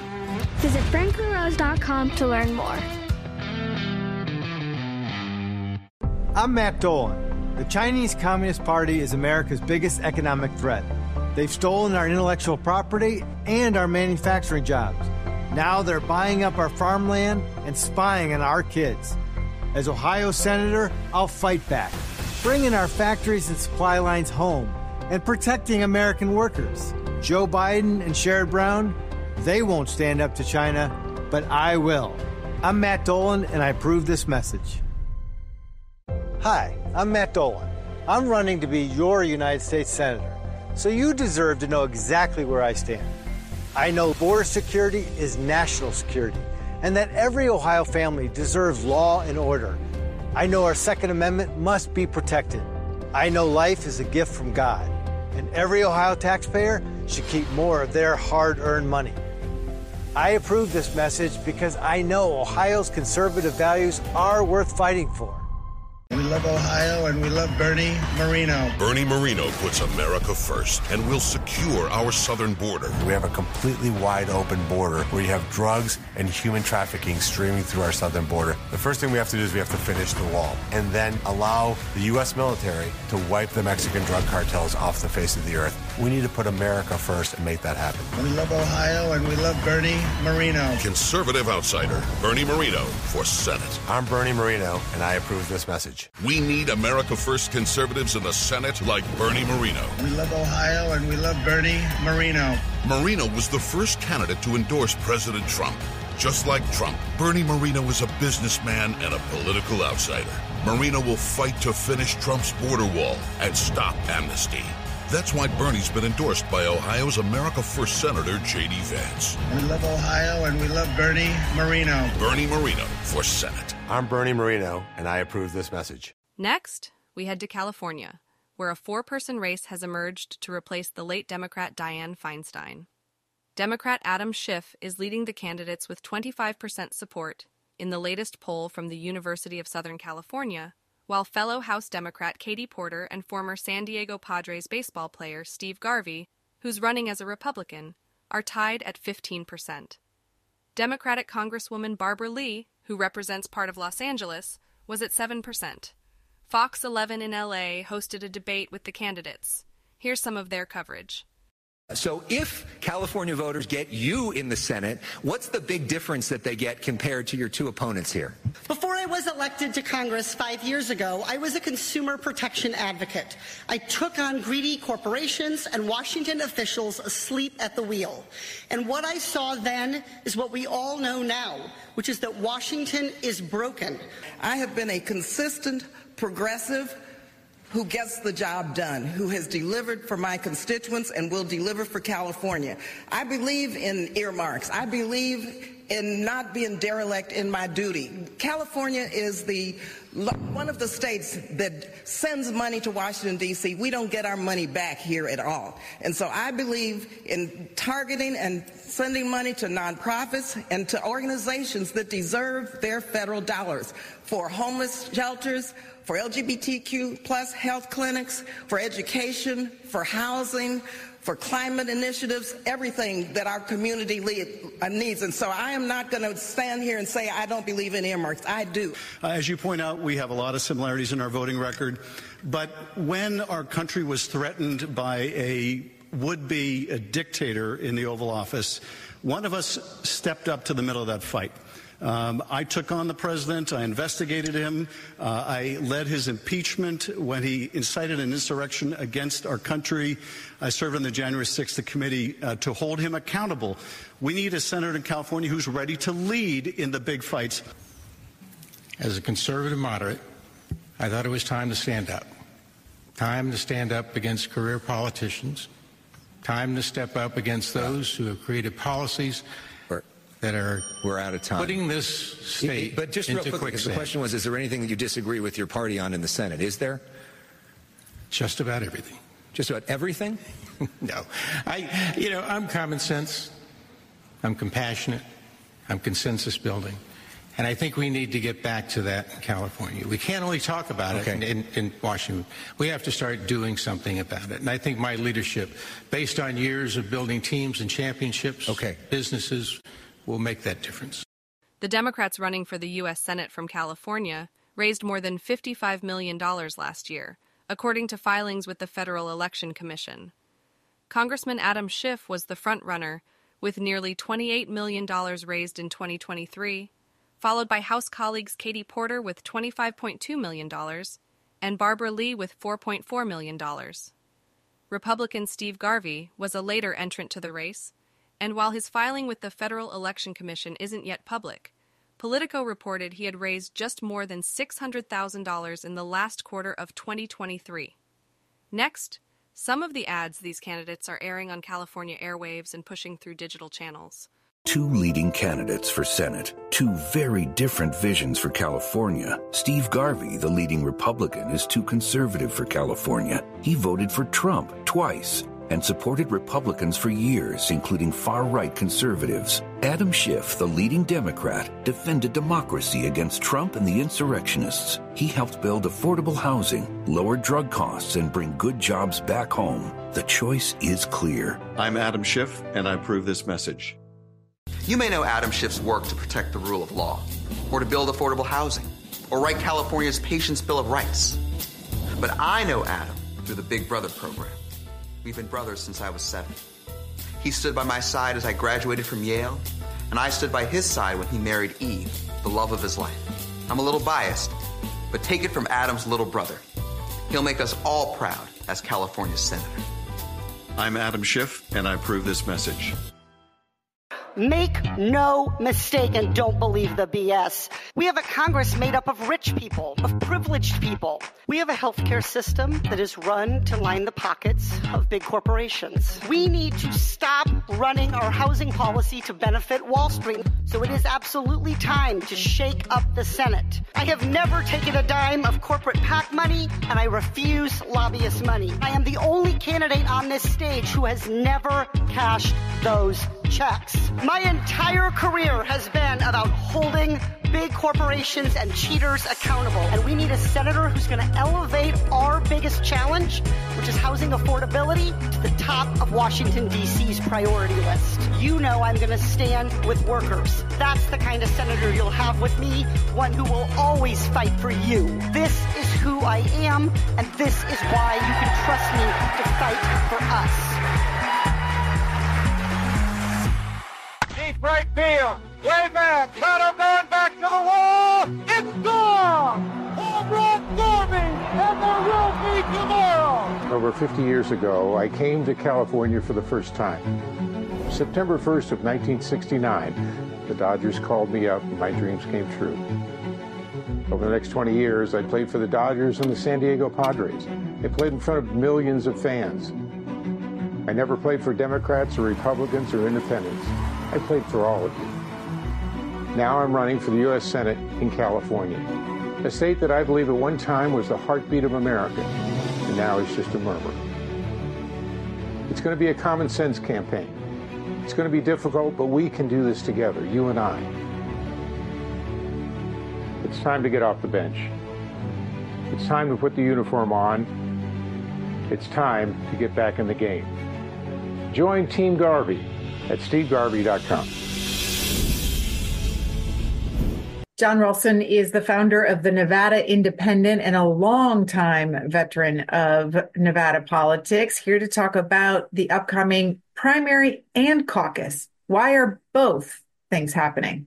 Visit franklarose.com to learn more. I'm Matt Dolan. The Chinese Communist Party is America's biggest economic threat. They've stolen our intellectual property and our manufacturing jobs. Now they're buying up our farmland and spying on our kids. As Ohio Senator, I'll fight back, bringing our factories and supply lines home and protecting American workers. Joe Biden and Sherrod Brown, they won't stand up to China, but I will. I'm Matt Dolan, and I approve this message. Hi, I'm Matt Dolan. I'm running to be your United States Senator, so you deserve to know exactly where I stand. I know border security is national security, and that every Ohio family deserves law and order. I know our Second Amendment must be protected. I know life is a gift from God, and every Ohio taxpayer should keep more of their hard earned money. I approve this message because I know Ohio's conservative values are worth fighting for. We love Ohio and we love Bernie Moreno. Bernie Moreno puts America first and will secure our southern border. We have a completely wide open border where you have drugs and human trafficking streaming through our southern border. The first thing we have to do is we have to finish the wall and then allow the U.S. military to wipe the Mexican drug cartels off the face of the earth. We need to put America first and make that happen. We love Ohio and we love Bernie Moreno. Conservative outsider Bernie Moreno for Senate. I'm Bernie Moreno, and I approve this message. We need America First conservatives in the Senate like Bernie Moreno. We love Ohio and we love Bernie Moreno. Moreno was the first candidate to endorse President Trump. Just like Trump, Bernie Moreno is a businessman and a political outsider. Moreno will fight to finish Trump's border wall and stop amnesty. That's why Bernie's been endorsed by Ohio's America First Senator J.D. Vance. We love Ohio and we love Bernie Moreno. Bernie Moreno for Senate. I'm Bernie Moreno, and I approve this message. Next, we head to California, where a four person race has emerged to replace the late Democrat Dianne Feinstein. Democrat Adam Schiff is leading the candidates with 25% support in the latest poll from the University of Southern California, while fellow House Democrat Katie Porter and former San Diego Padres baseball player Steve Garvey, who's running as a Republican, are tied at 15%. Democratic Congresswoman Barbara Lee, who represents part of Los Angeles, was at 7%. Fox 11 in LA hosted a debate with the candidates. Here's some of their coverage. So if California voters get you in the Senate, what's the big difference that they get compared to your two opponents here? Before I was elected to Congress five years ago, I was a consumer protection advocate. I took on greedy corporations and Washington officials asleep at the wheel. And what I saw then is what we all know now, which is that Washington is broken. I have been a consistent, progressive, who gets the job done, who has delivered for my constituents and will deliver for California. I believe in earmarks. I believe in not being derelict in my duty. California is the one of the states that sends money to Washington D.C. We don't get our money back here at all. And so I believe in targeting and sending money to nonprofits and to organizations that deserve their federal dollars for homeless shelters, for LGBTQ plus health clinics, for education, for housing, for climate initiatives, everything that our community uh, needs. And so I am not going to stand here and say I don't believe in earmarks. I do. Uh, as you point out, we have a lot of similarities in our voting record. But when our country was threatened by a would-be dictator in the Oval Office, one of us stepped up to the middle of that fight. Um, I took on the president. I investigated him. Uh, I led his impeachment when he incited an insurrection against our country. I served on the January 6th committee uh, to hold him accountable. We need a senator in California who's ready to lead in the big fights. As a conservative moderate, I thought it was time to stand up. Time to stand up against career politicians. Time to step up against those who have created policies that are we're out of time. Putting this state but just real quick, quicksand. the question was: Is there anything that you disagree with your party on in the Senate? Is there? Just about everything. Just about everything? no, I. You know, I'm common sense. I'm compassionate. I'm consensus building. And I think we need to get back to that in California. We can't only talk about okay. it in, in, in, Washington. We have to start doing something about it. And I think my leadership, based on years of building teams and championships, okay. businesses, will make that difference. The Democrats running for the U.S. Senate from California raised more than $55 million last year, according to filings with the Federal Election Commission. Congressman Adam Schiff was the frontrunner, with nearly $28 million raised in 2023, followed by House colleagues Katie Porter with $25.2 million and Barbara Lee with $4.4 million. Republican Steve Garvey was a later entrant to the race and while his filing with the Federal Election Commission isn't yet public, Politico reported he had raised just more than $600,000 in the last quarter of 2023. Next, some of the ads these candidates are airing on California airwaves and pushing through digital channels. Two leading candidates for Senate, two very different visions for California. Steve Garvey, the leading Republican, is too conservative for California. He voted for Trump twice and supported Republicans for years, including far right conservatives. Adam Schiff, the leading Democrat, defended democracy against Trump and the insurrectionists. He helped build affordable housing, lower drug costs, and bring good jobs back home. The choice is clear. I'm Adam Schiff, and I approve this message. You may know Adam Schiff's work to protect the rule of law, or to build affordable housing, or write California's Patients' Bill of Rights. But I know Adam through the Big Brother program. We've been brothers since I was seven. He stood by my side as I graduated from Yale, and I stood by his side when he married Eve, the love of his life. I'm a little biased, but take it from Adam's little brother. He'll make us all proud as California's senator. I'm Adam Schiff, and I approve this message. Make no mistake and don't believe the BS. We have a Congress made up of rich people, of privileged people. We have a healthcare system that is run to line the pockets of big corporations. We need to stop running our housing policy to benefit Wall Street. So it is absolutely time to shake up the Senate. I have never taken a dime of corporate PAC money, and I refuse lobbyist money. I am the only candidate on this stage who has never cashed those checks. My entire career has been about holding big corporations and cheaters accountable. And we need a senator who's going to elevate our biggest challenge, which is housing affordability, to the top of Washington, D.C.'s priority list. You know I'm going to stand with workers. That's the kind of senator you'll have with me, one who will always fight for you. This is who I am, and this is why you can trust me to fight for us. Right field. Way back. Cutter going back to the wall. It's gone. Home run Garvey, and there will be tomorrow. Over 50 years ago, I came to California for the first time. September 1st of 1969, the Dodgers called me up and my dreams came true. Over the next 20 years, I played for the Dodgers and the San Diego Padres. I played in front of millions of fans. I never played for Democrats or Republicans or independents. I played for all of you. Now I'm running for the U.S. Senate in California, a state that I believe at one time was the heartbeat of America, and now is just a murmur. It's going to be a common sense campaign. It's going to be difficult, but we can do this together, you and I. It's time to get off the bench. It's time to put the uniform on. It's time to get back in the game. Join Team Garvey at stevegarvey.com. Jon Ralston is the founder of the Nevada Independent and a longtime veteran of Nevada politics, here to talk about the upcoming primary and caucus. Why are both things happening?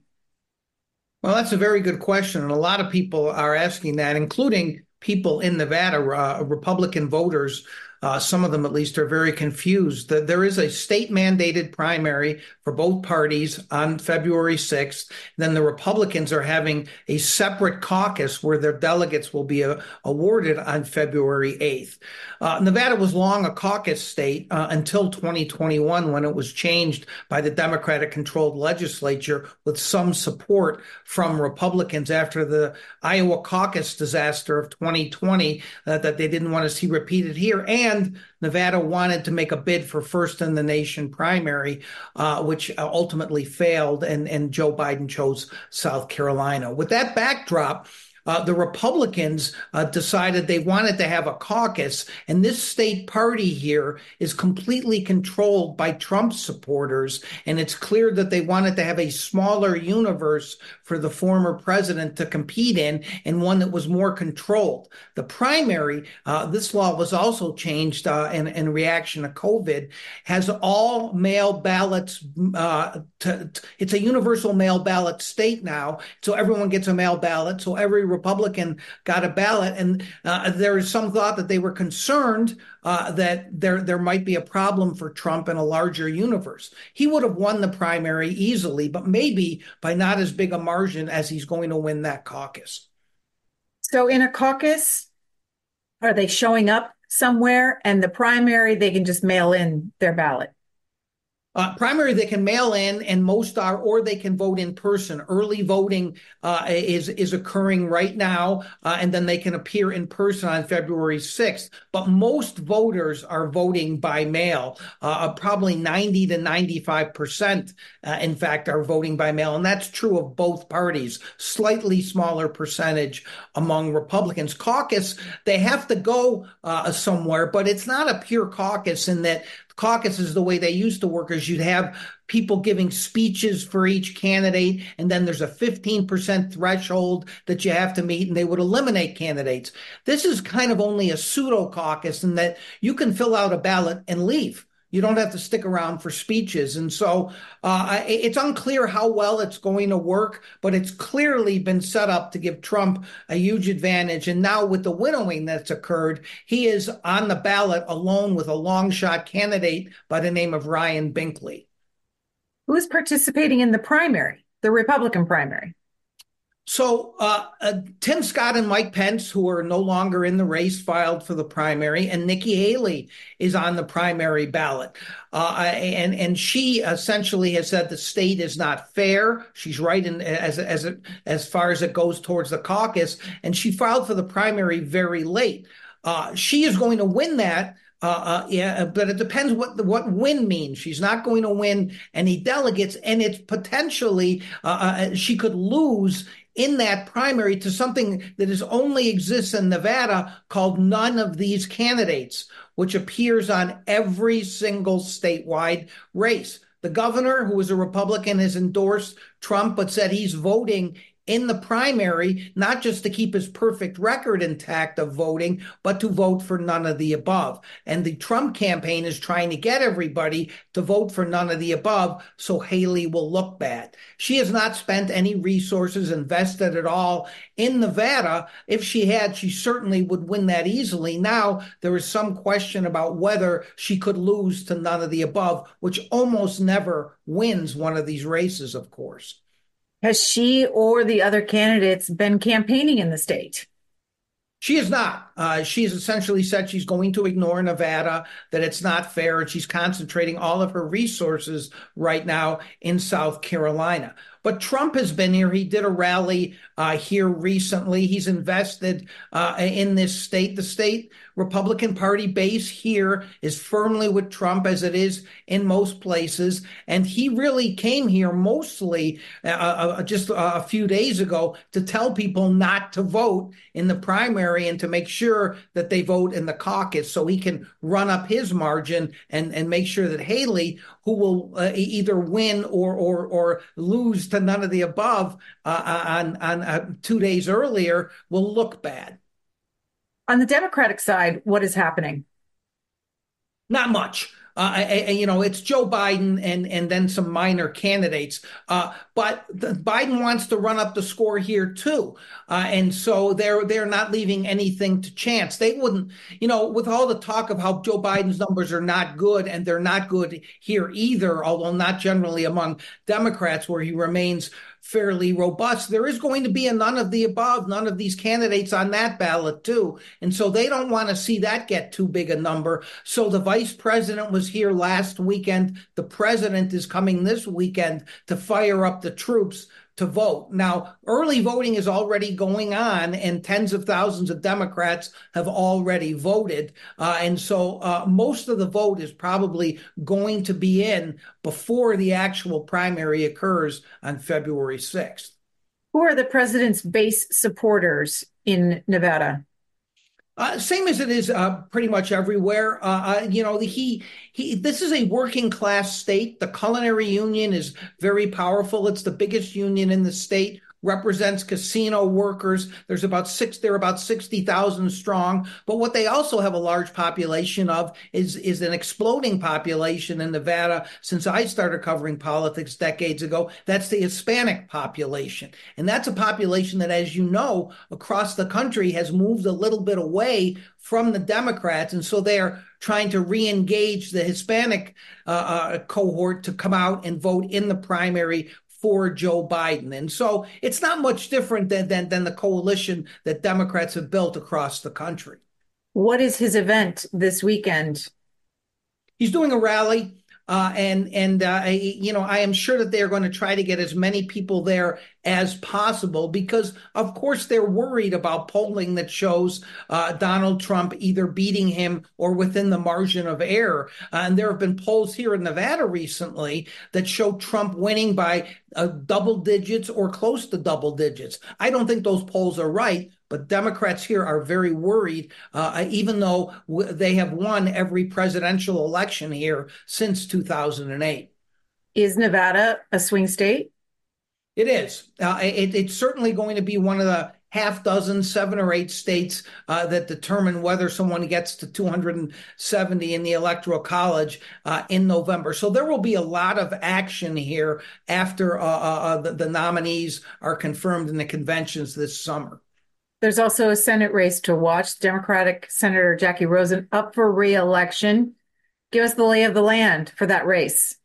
Well, that's a very good question. And a lot of people are asking that, including people in Nevada, uh, Republican voters uh, some of them, at least, are very confused. That there is a state mandated primary for both parties on February 6th. Then the Republicans are having a separate caucus where their delegates will be uh, awarded on February 8th. Uh, Nevada was long a caucus state uh, until 2021 when it was changed by the Democratic controlled legislature with some support from Republicans after the Iowa caucus disaster of 2020 uh, that they didn't want to see repeated here. And and Nevada wanted to make a bid for first in the nation primary, uh, which uh, ultimately failed, and, and Joe Biden chose South Carolina. With that backdrop, uh, the Republicans uh, decided they wanted to have a caucus, and this state party here is completely controlled by Trump supporters. And it's clear that they wanted to have a smaller universe for the former president to compete in and one that was more controlled. The primary, uh, this law was also changed uh, in, in, reaction to COVID, has all mail ballots. Uh, to, to, it's a universal mail ballot state now, so everyone gets a mail ballot. So every Republican got a ballot, and uh, there is some thought that they were concerned uh, that there there might be a problem for Trump in a larger universe. He would have won the primary easily, but maybe by not as big a margin as he's going to win that caucus. So, in a caucus, are they showing up somewhere? And the primary, they can just mail in their ballot. Uh, primary, they can mail in, and most are, or they can vote in person. Early voting uh, is is occurring right now, uh, and then they can appear in person on February 6th. But most voters are voting by mail. Uh, uh, probably 90 to 95 percent, uh, in fact, are voting by mail, and that's true of both parties. Slightly smaller percentage among Republicans. Caucus, they have to go somewhere, but it's not a pure caucus in that caucuses the way they used to work is you'd have people giving speeches for each candidate and then there's a 15% threshold that you have to meet and they would eliminate candidates. This is kind of only a pseudo caucus in that you can fill out a ballot and leave you don't have to stick around for speeches. And so uh, it's unclear how well it's going to work, but it's clearly been set up to give Trump a huge advantage. And now with the winnowing that's occurred, he is on the ballot alone with a long shot candidate by the name of Ryan Binkley. Who's participating in the primary, the Republican primary? So uh, uh, Tim Scott and Mike Pence, who are no longer in the race, filed for the primary, and Nikki Haley is on the primary ballot. Uh, and and she essentially has said the state is not fair. She's right in as as as far as it goes towards the caucus, and she filed for the primary very late. Uh, she is going to win that. Uh, uh, yeah, but it depends what what win means. She's not going to win any delegates, and it's potentially she could lose in that primary to something that is only exists in Nevada called none of these candidates, which appears on every single statewide race. The governor, who is a Republican, has endorsed Trump, but said he's voting in the primary, not just to keep his perfect record intact of voting, but to vote for none of the above. And the Trump campaign is trying to get everybody to vote for none of the above so Haley will look bad. She has not spent any resources invested at all in Nevada. If she had, she certainly would win that easily. Now, there is some question about whether she could lose to none of the above, which almost never wins one of these races, of course. Has she or the other candidates been campaigning in the state? She is not. Uh, she's essentially said she's going to ignore Nevada, that it's not fair, and she's concentrating all of her resources right now in South Carolina. But Trump has been here. He did a rally uh, here recently. He's invested uh, in this state. The state Republican Party base here is firmly with Trump, as it is in most places. And he really came here mostly uh, uh just a few days ago to tell people not to vote in the primary and to make sure that they vote in the caucus so he can run up his margin and, and make sure that Haley, who will uh, either win or, or, or lose to none of the above uh, on, on uh, two days earlier, will look bad. On the Democratic side, what is happening? Not much. Uh, you know, it's Joe Biden and and then some minor candidates. Uh, but the, Biden wants to run up the score here too, uh, and so they're they're not leaving anything to chance. They wouldn't, you know, with all the talk of how Joe Biden's numbers are not good, and they're not good here either, although not generally among Democrats, where he remains fairly robust. There is going to be a none of the above, none of these candidates on that ballot, too. And so they don't want to see that get too big a number. So the vice president was here last weekend. The president is coming this weekend to fire up the troops to vote. Now, early voting is already going on, and tens of thousands of Democrats have already voted. Uh, and so uh, most of the vote is probably going to be in before the actual primary occurs on February 6th. Who are the president's base supporters in Nevada? Uh, same as it is uh, pretty much everywhere. Uh, uh, you know, he he. This is a working class state. The culinary union is very powerful. It's the biggest union in the state represents casino workers. There's about six, they're about 60,000 strong. But what they also have a large population of is, is an exploding population in Nevada since I started covering politics decades ago. That's the Hispanic population. And that's a population that, as you know, across the country has moved a little bit away from the Democrats. And so they're trying to re engage the Hispanic uh, uh, cohort to come out and vote in the primary for Joe Biden. And so it's not much different than, than, than the coalition that Democrats have built across the country. What is his event this weekend? He's doing a rally. Uh, and and uh, you know I am sure that they are going to try to get as many people there as possible because of course they're worried about polling that shows uh, Donald Trump either beating him or within the margin of error. Uh, and there have been polls here in Nevada recently that show Trump winning by uh, double digits or close to double digits. I don't think those polls are right, but Democrats here are very worried, uh, even though w- they have won every presidential election here since 2008. Is Nevada a swing state? It is. Uh, it, it's certainly going to be one of the half dozen, seven or eight states uh, that determine whether someone gets to 270 in the Electoral College uh, in November. So there will be a lot of action here after uh, uh, uh the, the nominees are confirmed in the conventions this summer. There's also a Senate race to watch. Democratic Senator Jacky Rosen up for reelection. Give us the lay of the land for that race.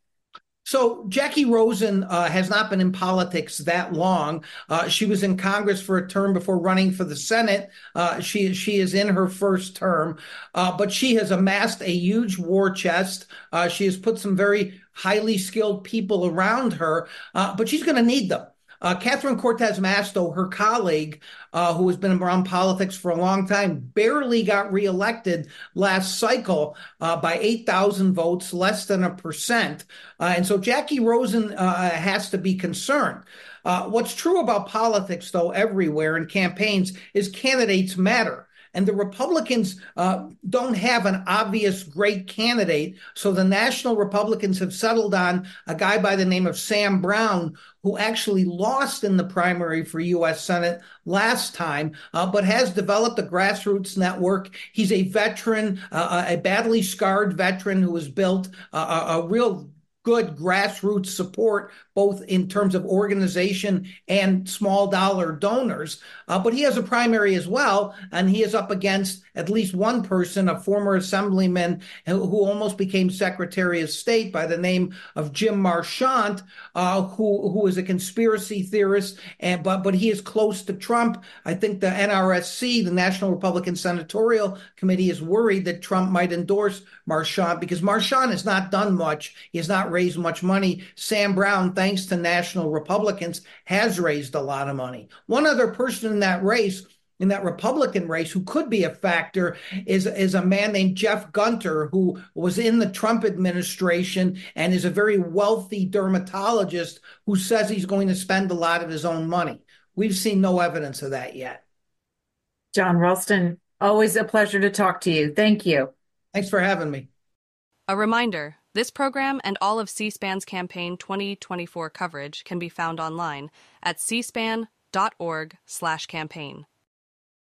So Jacky Rosen uh, has not been in politics that long. Uh, she was in Congress for a term before running for the Senate. Uh, she she is in her first term, uh, but she has amassed a huge war chest. Uh, she has put some very highly skilled people around her, uh, but she's going to need them. Uh, Catherine Cortez Masto, her colleague, uh, who has been around politics for a long time, barely got reelected last cycle uh, by 8,000 votes, less than a percent. Uh, and so Jacky Rosen uh, has to be concerned. Uh, what's true about politics, though, everywhere in campaigns is candidates matter. And the Republicans uh, don't have an obvious great candidate. So the national Republicans have settled on a guy by the name of Sam Brown, who actually lost in the primary for U.S. Senate last time, uh, but has developed a grassroots network. He's a veteran, uh, a badly scarred veteran who has built a real good grassroots support, both in terms of organization and small dollar donors. Uh, but he has a primary as well, and he is up against at least one person, a former assemblyman who, almost became Secretary of State by the name of Jim Marchant, uh, who who is a conspiracy theorist, and but but he is close to Trump. I think the NRSC, the National Republican Senatorial Committee, is worried that Trump might endorse Marchant because Marchant has not done much. He has not raised much money. Sam Brown, thanks to national Republicans, has raised a lot of money. One other person in that race in that Republican race who could be a factor is, is a man named Jeff Gunter, who was in the Trump administration and is a very wealthy dermatologist who says he's going to spend a lot of his own money. We've seen no evidence of that yet. Jon Ralston, always a pleasure to talk to you. Thank you. Thanks for having me. A reminder this program and all of C SPAN's campaign 2024 coverage can be found online at cspan.org/campaign.